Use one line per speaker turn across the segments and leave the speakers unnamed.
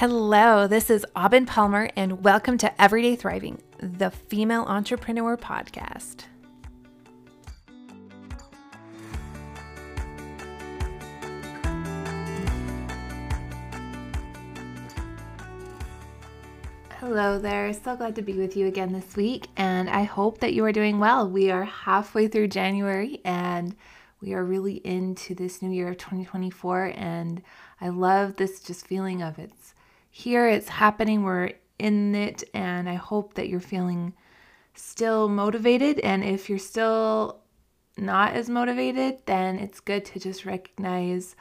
Hello, this is Aubin Palmer, and welcome to Everyday Thriving, the Female Entrepreneur Podcast. Hello there, so glad to be with you again this week, and I hope that you are doing well. We are halfway through January, and we are really into this new year of 2024, and I love this just feeling of it's here, it's happening, we're in it, and I hope that you're feeling still motivated. And if you're still not as motivated, then it's good to just recognize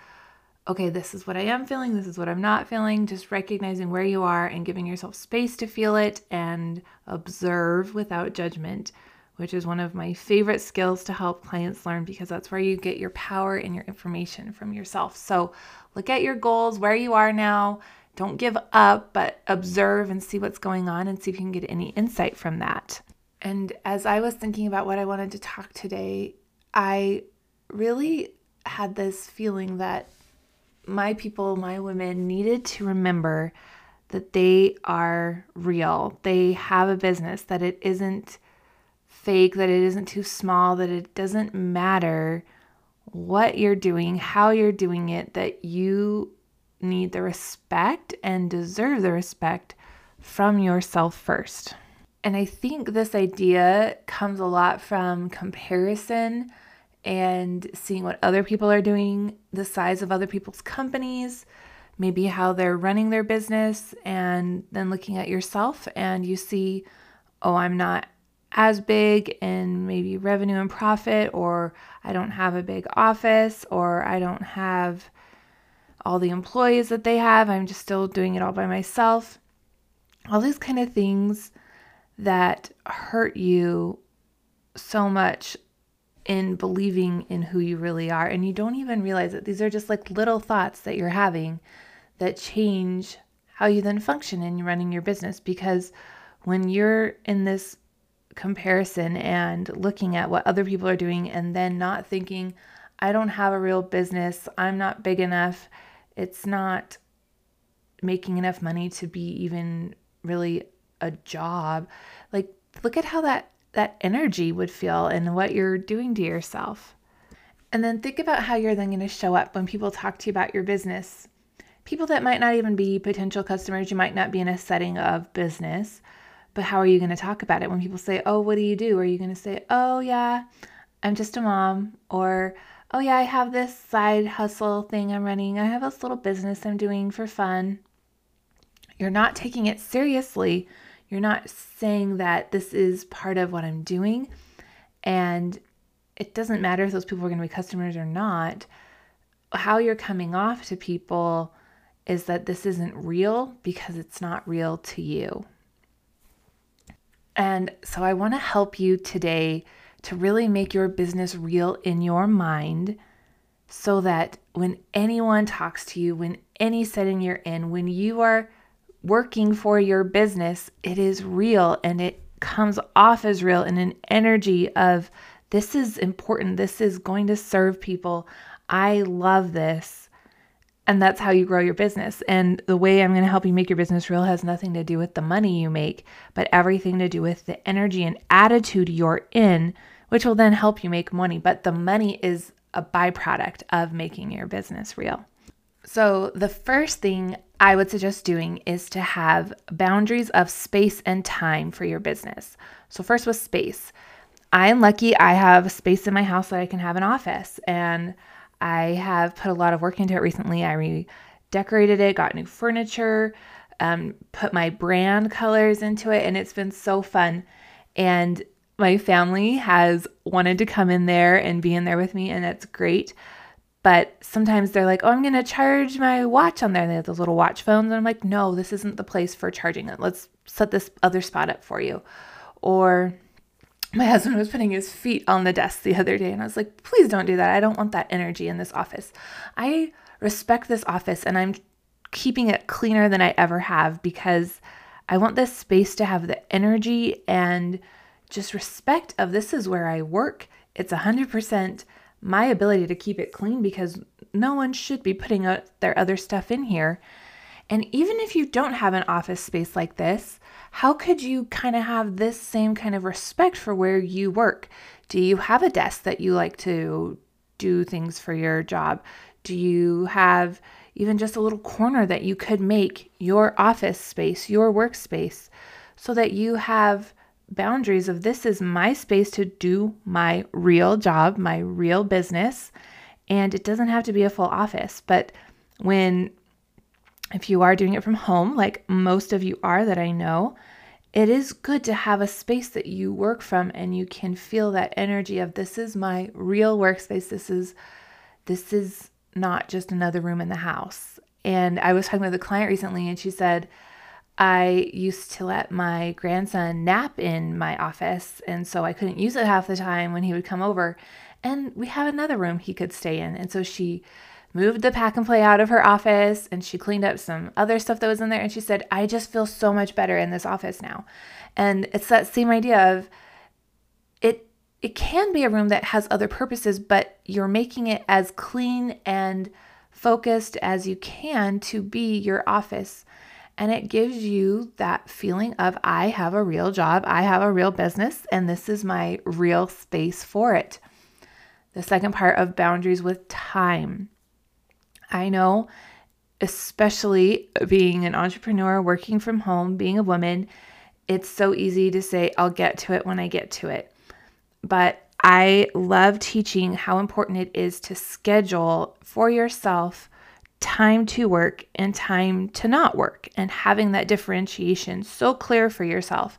okay, this is what I am feeling, this is what I'm not feeling, just recognizing where you are and giving yourself space to feel it and observe without judgment, which is one of my favorite skills to help clients learn because that's where you get your power and your information from yourself. So, look at your goals, where you are now, don't give up, but observe and see what's going on and see if you can get any insight from that. And as I was thinking about what I wanted to talk today, I really had this feeling that my people, my women needed to remember that they are real. They have a business, that it isn't fake, that it isn't too small, that it doesn't matter what you're doing, how you're doing it, that you need the respect and deserve the respect from yourself first. And I think this idea comes a lot from comparison and seeing what other people are doing, the size of other people's companies, maybe how they're running their business, and then looking at yourself and you see, oh, I'm not as big in maybe revenue and profit, or I don't have a big office, or I don't have all the employees that they have. I'm just still doing it all by myself. All these kind of things that hurt you so much in believing in who you really are. And you don't even realize that these are just like little thoughts that you're having that change how you then function in running your business. Because when you're in this comparison and looking at what other people are doing and then not thinking, I don't have a real business, I'm not big enough, it's not making enough money to be even really a job. Like look at how that that energy would feel and what you're doing to yourself. And then think about how you're then going to show up when people talk to you about your business. People that might not even be potential customers, you might not be in a setting of business, but how are you going to talk about it when people say, "Oh, what do you do?" Are you going to say, "Oh, yeah, I'm just a mom," or oh yeah, I have this side hustle thing I'm running. I have this little business I'm doing for fun. You're not taking it seriously. You're not saying that this is part of what I'm doing. And it doesn't matter if those people are going to be customers or not. How you're coming off to people is that this isn't real because it's not real to you. And so I want to help you today to really make your business real in your mind so that when anyone talks to you, when any setting you're in, when you are working for your business, it is real and it comes off as real in an energy of this is important, this is going to serve people. I love this. And that's how you grow your business. And the way I'm going to help you make your business real has nothing to do with the money you make, but everything to do with the energy and attitude you're in which will then help you make money. But the money is a byproduct of making your business real. So, the first thing I would suggest doing is to have boundaries of space and time for your business. So, first with space, I am lucky I have space in my house that I can have an office, and I have put a lot of work into it recently. I redecorated it, got new furniture, um, put my brand colors into it, and it's been so fun. And my family has wanted to come in there and be in there with me, and that's great. But sometimes they're like, oh, I'm going to charge my watch on there. They have those little watch phones. And I'm like, no, this isn't the place for charging it. Let's set this other spot up for you. Or my husband was putting his feet on the desk the other day. And I was like, please don't do that. I don't want that energy in this office. I respect this office and I'm keeping it cleaner than I ever have because I want this space to have the energy and just respect of this is where I work. It's 100% my ability to keep it clean because no one should be putting out their other stuff in here. And even if you don't have an office space like this, how could you kind of have this same kind of respect for where you work? Do you have a desk that you like to do things for your job? Do you have even just a little corner that you could make your office space, your workspace, so that you have boundaries of this is my space to do my real job, my real business, and it doesn't have to be a full office. But when if you are doing it from home, like most of you are that I know, it is good to have a space that you work from and you can feel that energy of this is my real workspace. This is this is not just another room in the house. And I was talking with a client recently and she said, I used to let my grandson nap in my office, and so I couldn't use it half the time when he would come over. And we have another room he could stay in. And so she moved the pack and play out of her office and she cleaned up some other stuff that was in there and she said i just feel so much better in this office now. And it's that same idea of it it can be a room that has other purposes but you're making it as clean and focused as you can to be your office. And it gives you that feeling of i have a real job i have a real business and this is my real space for it. The second part of boundaries with time I know, especially being an entrepreneur, working from home, being a woman, it's so easy to say, I'll get to it when I get to it. But I love teaching how important it is to schedule for yourself time to work and time to not work and having that differentiation so clear for yourself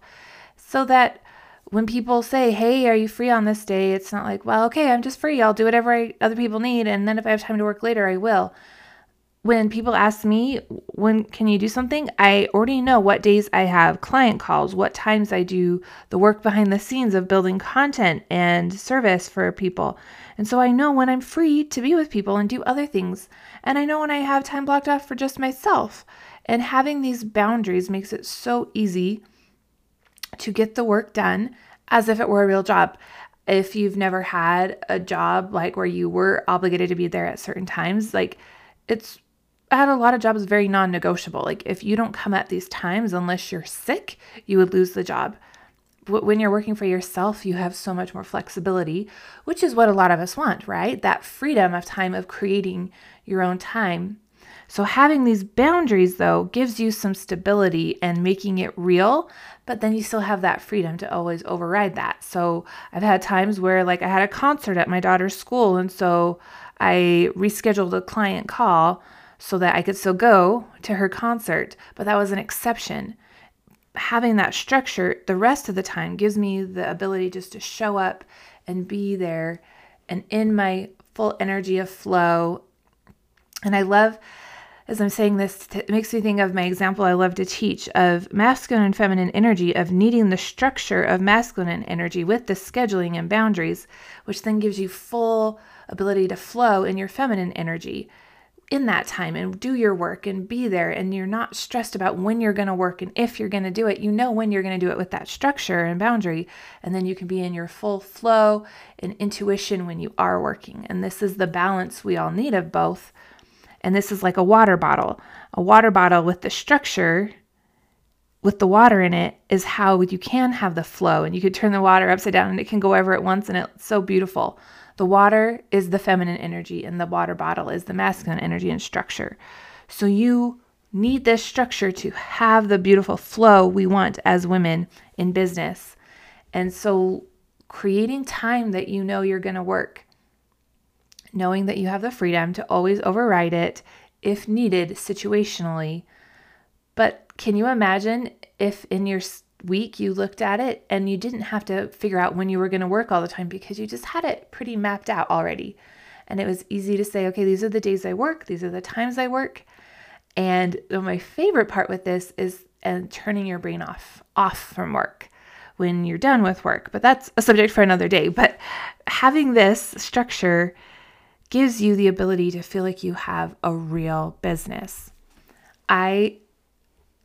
so that when people say, Hey, are you free on this day? It's not like, Well, okay, I'm just free. I'll do whatever I, other people need. And then if I have time to work later, I will. When people ask me, When can you do something? I already know what days I have client calls, what times I do the work behind the scenes of building content and service for people. And so I know when I'm free to be with people and do other things. And I know when I have time blocked off for just myself. And having these boundaries makes it so easy to get the work done as if it were a real job. If you've never had a job like where you were obligated to be there at certain times, like it's had a lot of jobs very non negotiable. Like if you don't come at these times unless you're sick, you would lose the job. But when you're working for yourself, you have so much more flexibility, which is what a lot of us want, right? That freedom of time of creating your own time so, having these boundaries, though, gives you some stability and making it real, but then you still have that freedom to always override that. So, I've had times where, like, I had a concert at my daughter's school, and so I rescheduled a client call so that I could still go to her concert, but that was an exception. Having that structure the rest of the time gives me the ability just to show up and be there and in my full energy of flow. And I love as I'm saying this, it makes me think of my example I love to teach of masculine and feminine energy, of needing the structure of masculine energy with the scheduling and boundaries, which then gives you full ability to flow in your feminine energy in that time and do your work and be there. And you're not stressed about when you're going to work and if you're going to do it. You know when you're going to do it with that structure and boundary. And then you can be in your full flow and intuition when you are working. And this is the balance we all need of both and this is like a water bottle. A water bottle with the structure with the water in it is how you can have the flow and you could turn the water upside down and it can go ever at once and it's so beautiful. The water is the feminine energy and the water bottle is the masculine energy and structure. So you need this structure to have the beautiful flow we want as women in business. And so creating time that you know you're going to work knowing that you have the freedom to always override it if needed situationally. But can you imagine if in your week you looked at it and you didn't have to figure out when you were going to work all the time because you just had it pretty mapped out already? And it was easy to say, okay, these are the days I work, these are the times I work. And uh, my favorite part with this is and turning your brain off off from work when you're done with work. But that's a subject for another day. But having this structure gives you the ability to feel like you have a real business. I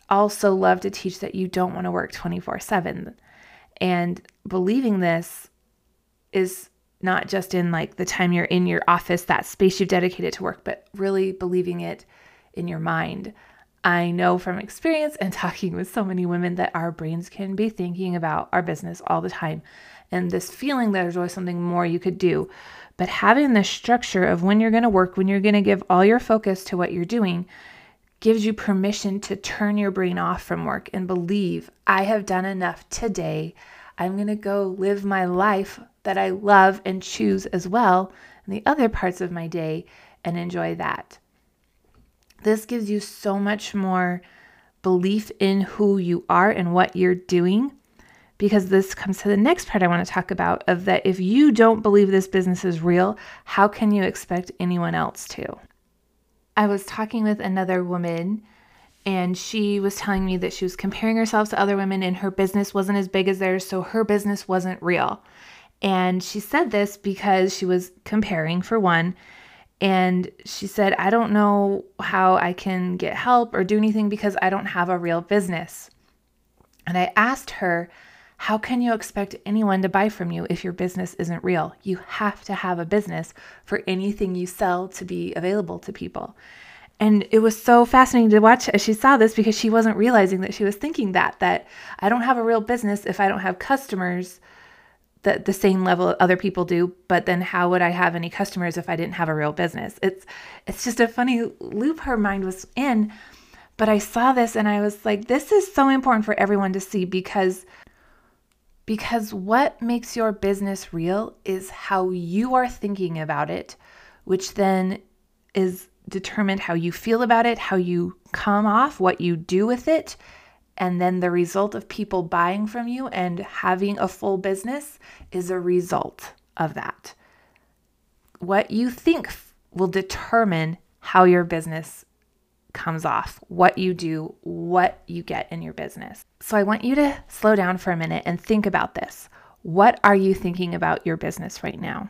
also love to teach that you don't want to work 24 7. And believing this is not just in like the time you're in your office, that space you've dedicated to work, but really believing it in your mind I know from experience and talking with so many women that our brains can be thinking about our business all the time. And this feeling that there's always something more you could do. But having the structure of when you're going to work, when you're going to give all your focus to what you're doing, gives you permission to turn your brain off from work and believe I have done enough today. I'm going to go live my life that I love and choose as well in the other parts of my day and enjoy that. This gives you so much more belief in who you are and what you're doing because this comes to the next part I want to talk about of that if you don't believe this business is real, how can you expect anyone else to? I was talking with another woman and she was telling me that she was comparing herself to other women and her business wasn't as big as theirs, so her business wasn't real. And she said this because she was comparing for one and she said, I don't know how I can get help or do anything because I don't have a real business. And I asked her, How can you expect anyone to buy from you if your business isn't real? You have to have a business for anything you sell to be available to people. And it was so fascinating to watch as she saw this because she wasn't realizing that she was thinking that, that I don't have a real business if I don't have customers the, the same level other people do but then how would i have any customers if i didn't have a real business it's it's just a funny loop her mind was in but i saw this and i was like this is so important for everyone to see because because what makes your business real is how you are thinking about it which then is determined how you feel about it how you come off what you do with it and then the result of people buying from you and having a full business is a result of that. What you think will determine how your business comes off, what you do, what you get in your business. So I want you to slow down for a minute and think about this. What are you thinking about your business right now?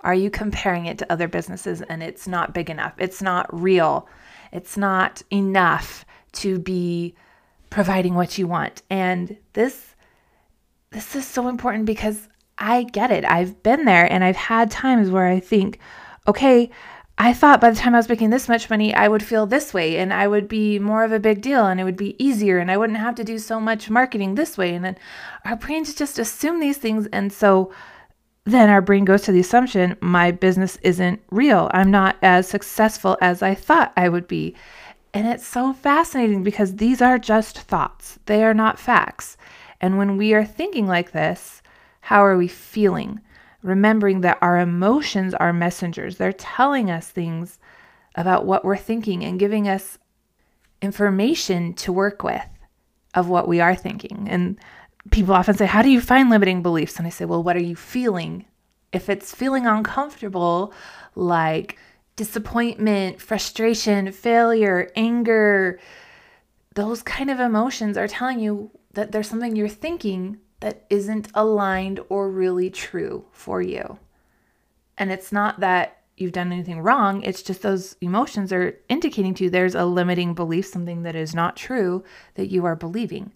Are you comparing it to other businesses and it's not big enough? It's not real. It's not enough to be providing what you want. And this this is so important because I get it. I've been there and I've had times where I think, okay, I thought by the time I was making this much money, I would feel this way and I would be more of a big deal and it would be easier and I wouldn't have to do so much marketing this way. And then our brains just assume these things. And so then our brain goes to the assumption my business isn't real. I'm not as successful as I thought I would be. And it's so fascinating because these are just thoughts, they are not facts. And when we are thinking like this, how are we feeling? Remembering that our emotions are messengers, they're telling us things about what we're thinking and giving us information to work with of what we are thinking. And people often say, How do you find limiting beliefs? And I say, Well, what are you feeling? If it's feeling uncomfortable, like disappointment, frustration, failure, anger, those kind of emotions are telling you that there's something you're thinking that isn't aligned or really true for you. And it's not that you've done anything wrong, it's just those emotions are indicating to you there's a limiting belief, something that is not true that you are believing.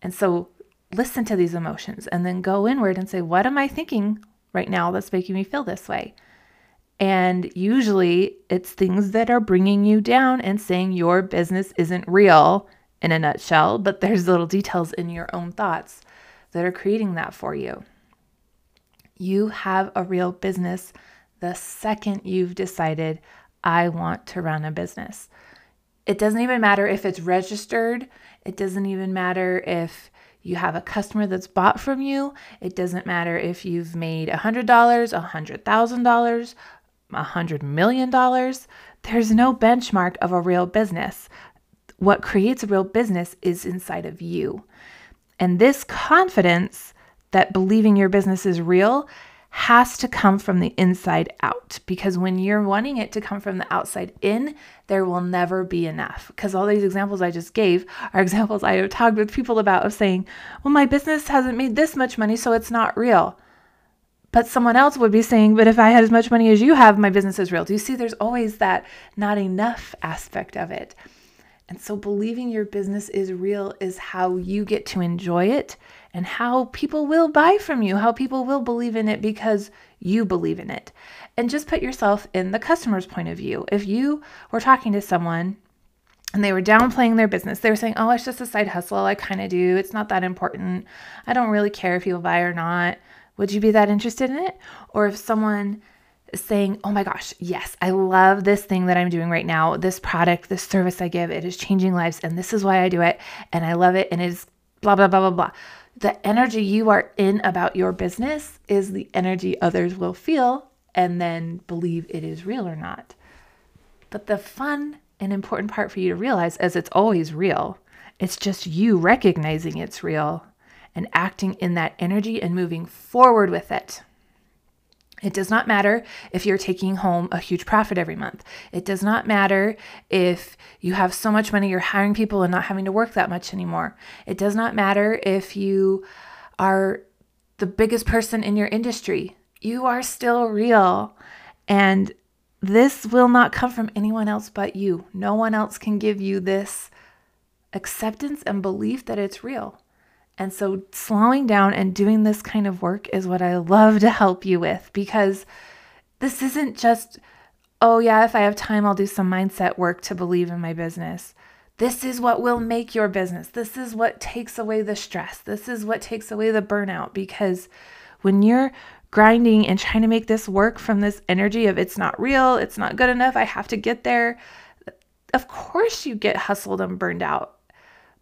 And so listen to these emotions and then go inward and say, What am I thinking right now that's making me feel this way? And usually it's things that are bringing you down and saying your business isn't real in a nutshell, but there's little details in your own thoughts that are creating that for you. You have a real business the second you've decided, I want to run a business. It doesn't even matter if it's registered, it doesn't even matter if you have a customer that's bought from you. It doesn't matter if you've made $100, $100,000, a $100 million, there's no benchmark of a real business. What creates a real business is inside of you. And this confidence that believing your business is real has to come from the inside out because when you're wanting it to come from the outside in, there will never be enough. Because all these examples I just gave are examples I have talked with people about of saying, well, my business hasn't made this much money, so it's not real. But someone else would be saying, but if I had as much money as you have, my business is real. Do you see there's always that not enough aspect of it? And so believing your business is real is how you get to enjoy it and how people will buy from you, how people will believe in it because you believe in it. And just put yourself in the customer's point of view. If you were talking to someone and they were downplaying their business. They were saying, "Oh, it's just a side hustle. I kind of do. It's not that important. I don't really care if you buy or not. Would you be that interested in it?" Or if someone saying, "Oh my gosh, yes, I love this thing that I'm doing right now. This product, this service I give, it is changing lives and this is why I do it and I love it and it is blah blah blah blah blah." The energy you are in about your business is the energy others will feel and then believe it is real or not. But the fun and important part for you to realize as it's always real. It's just you recognizing it's real and acting in that energy and moving forward with it. It does not matter if you're taking home a huge profit every month. It does not matter if you have so much money you're hiring people and not having to work that much anymore. It does not matter if you are the biggest person in your industry. You are still real. And this will not come from anyone else but you. No one else can give you this acceptance and belief that it's real. And so, slowing down and doing this kind of work is what I love to help you with because this isn't just, oh, yeah, if I have time, I'll do some mindset work to believe in my business. This is what will make your business. This is what takes away the stress. This is what takes away the burnout because when you're grinding and trying to make this work from this energy of it's not real, it's not good enough, I have to get there, of course you get hustled and burned out.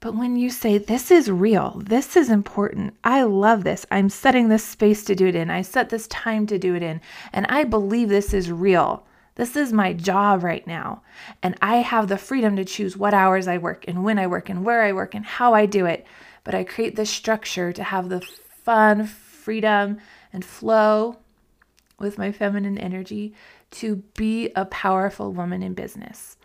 But when you say, This is real, this is important, I love this, I'm setting this space to do it in, I set this time to do it in, and I believe this is real. This is my job right now. And I have the freedom to choose what hours I work and when I work and where I work and how I do it. But I create this structure to have the fun, freedom, and flow with my feminine energy to be a powerful woman in business.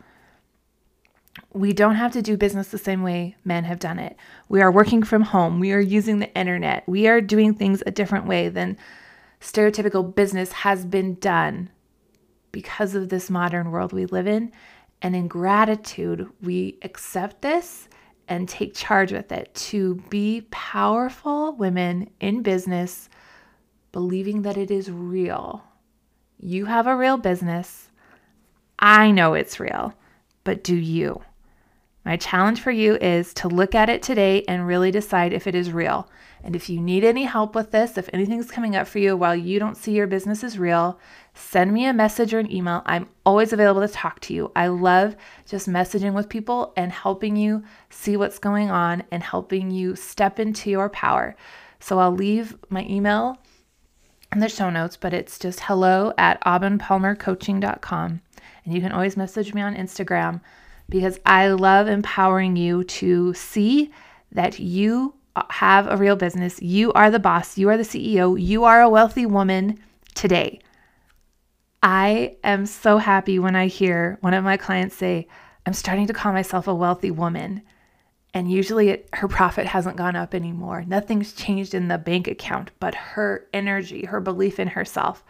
We don't have to do business the same way men have done it. We are working from home. We are using the internet. We are doing things a different way than stereotypical business has been done because of this modern world we live in. And in gratitude, we accept this and take charge with it to be powerful women in business believing that it is real. You have a real business. I know it's real, but do you? My challenge for you is to look at it today and really decide if it is real. And if you need any help with this, if anything's coming up for you while you don't see your business is real, send me a message or an email. I'm always available to talk to you. I love just messaging with people and helping you see what's going on and helping you step into your power. So I'll leave my email in the show notes, but it's just hello at aubinpalmercoaching.com. And you can always message me on Instagram because I love empowering you to see that you uh, have a real business. You are the boss. You are the CEO. You are a wealthy woman today. I am so happy when I hear one of my clients say, I'm starting to call myself a wealthy woman. And usually it, her profit hasn't gone up anymore. Nothing's changed in the bank account, but her energy, her belief in herself.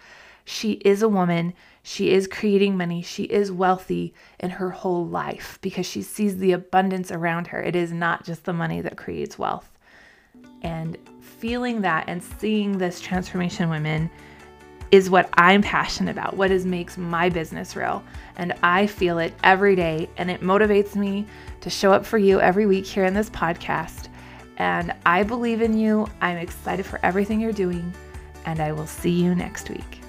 She is a woman. She is creating money. She is wealthy in her whole life because she sees the abundance around her. It is not just the money that creates wealth. And feeling that and seeing this transformation women is what I'm passionate about, what is makes my business real. And I feel it every day and it motivates me to show up for you every week here in this podcast. And I believe in you. I'm excited for everything you're doing, and I will see you next week.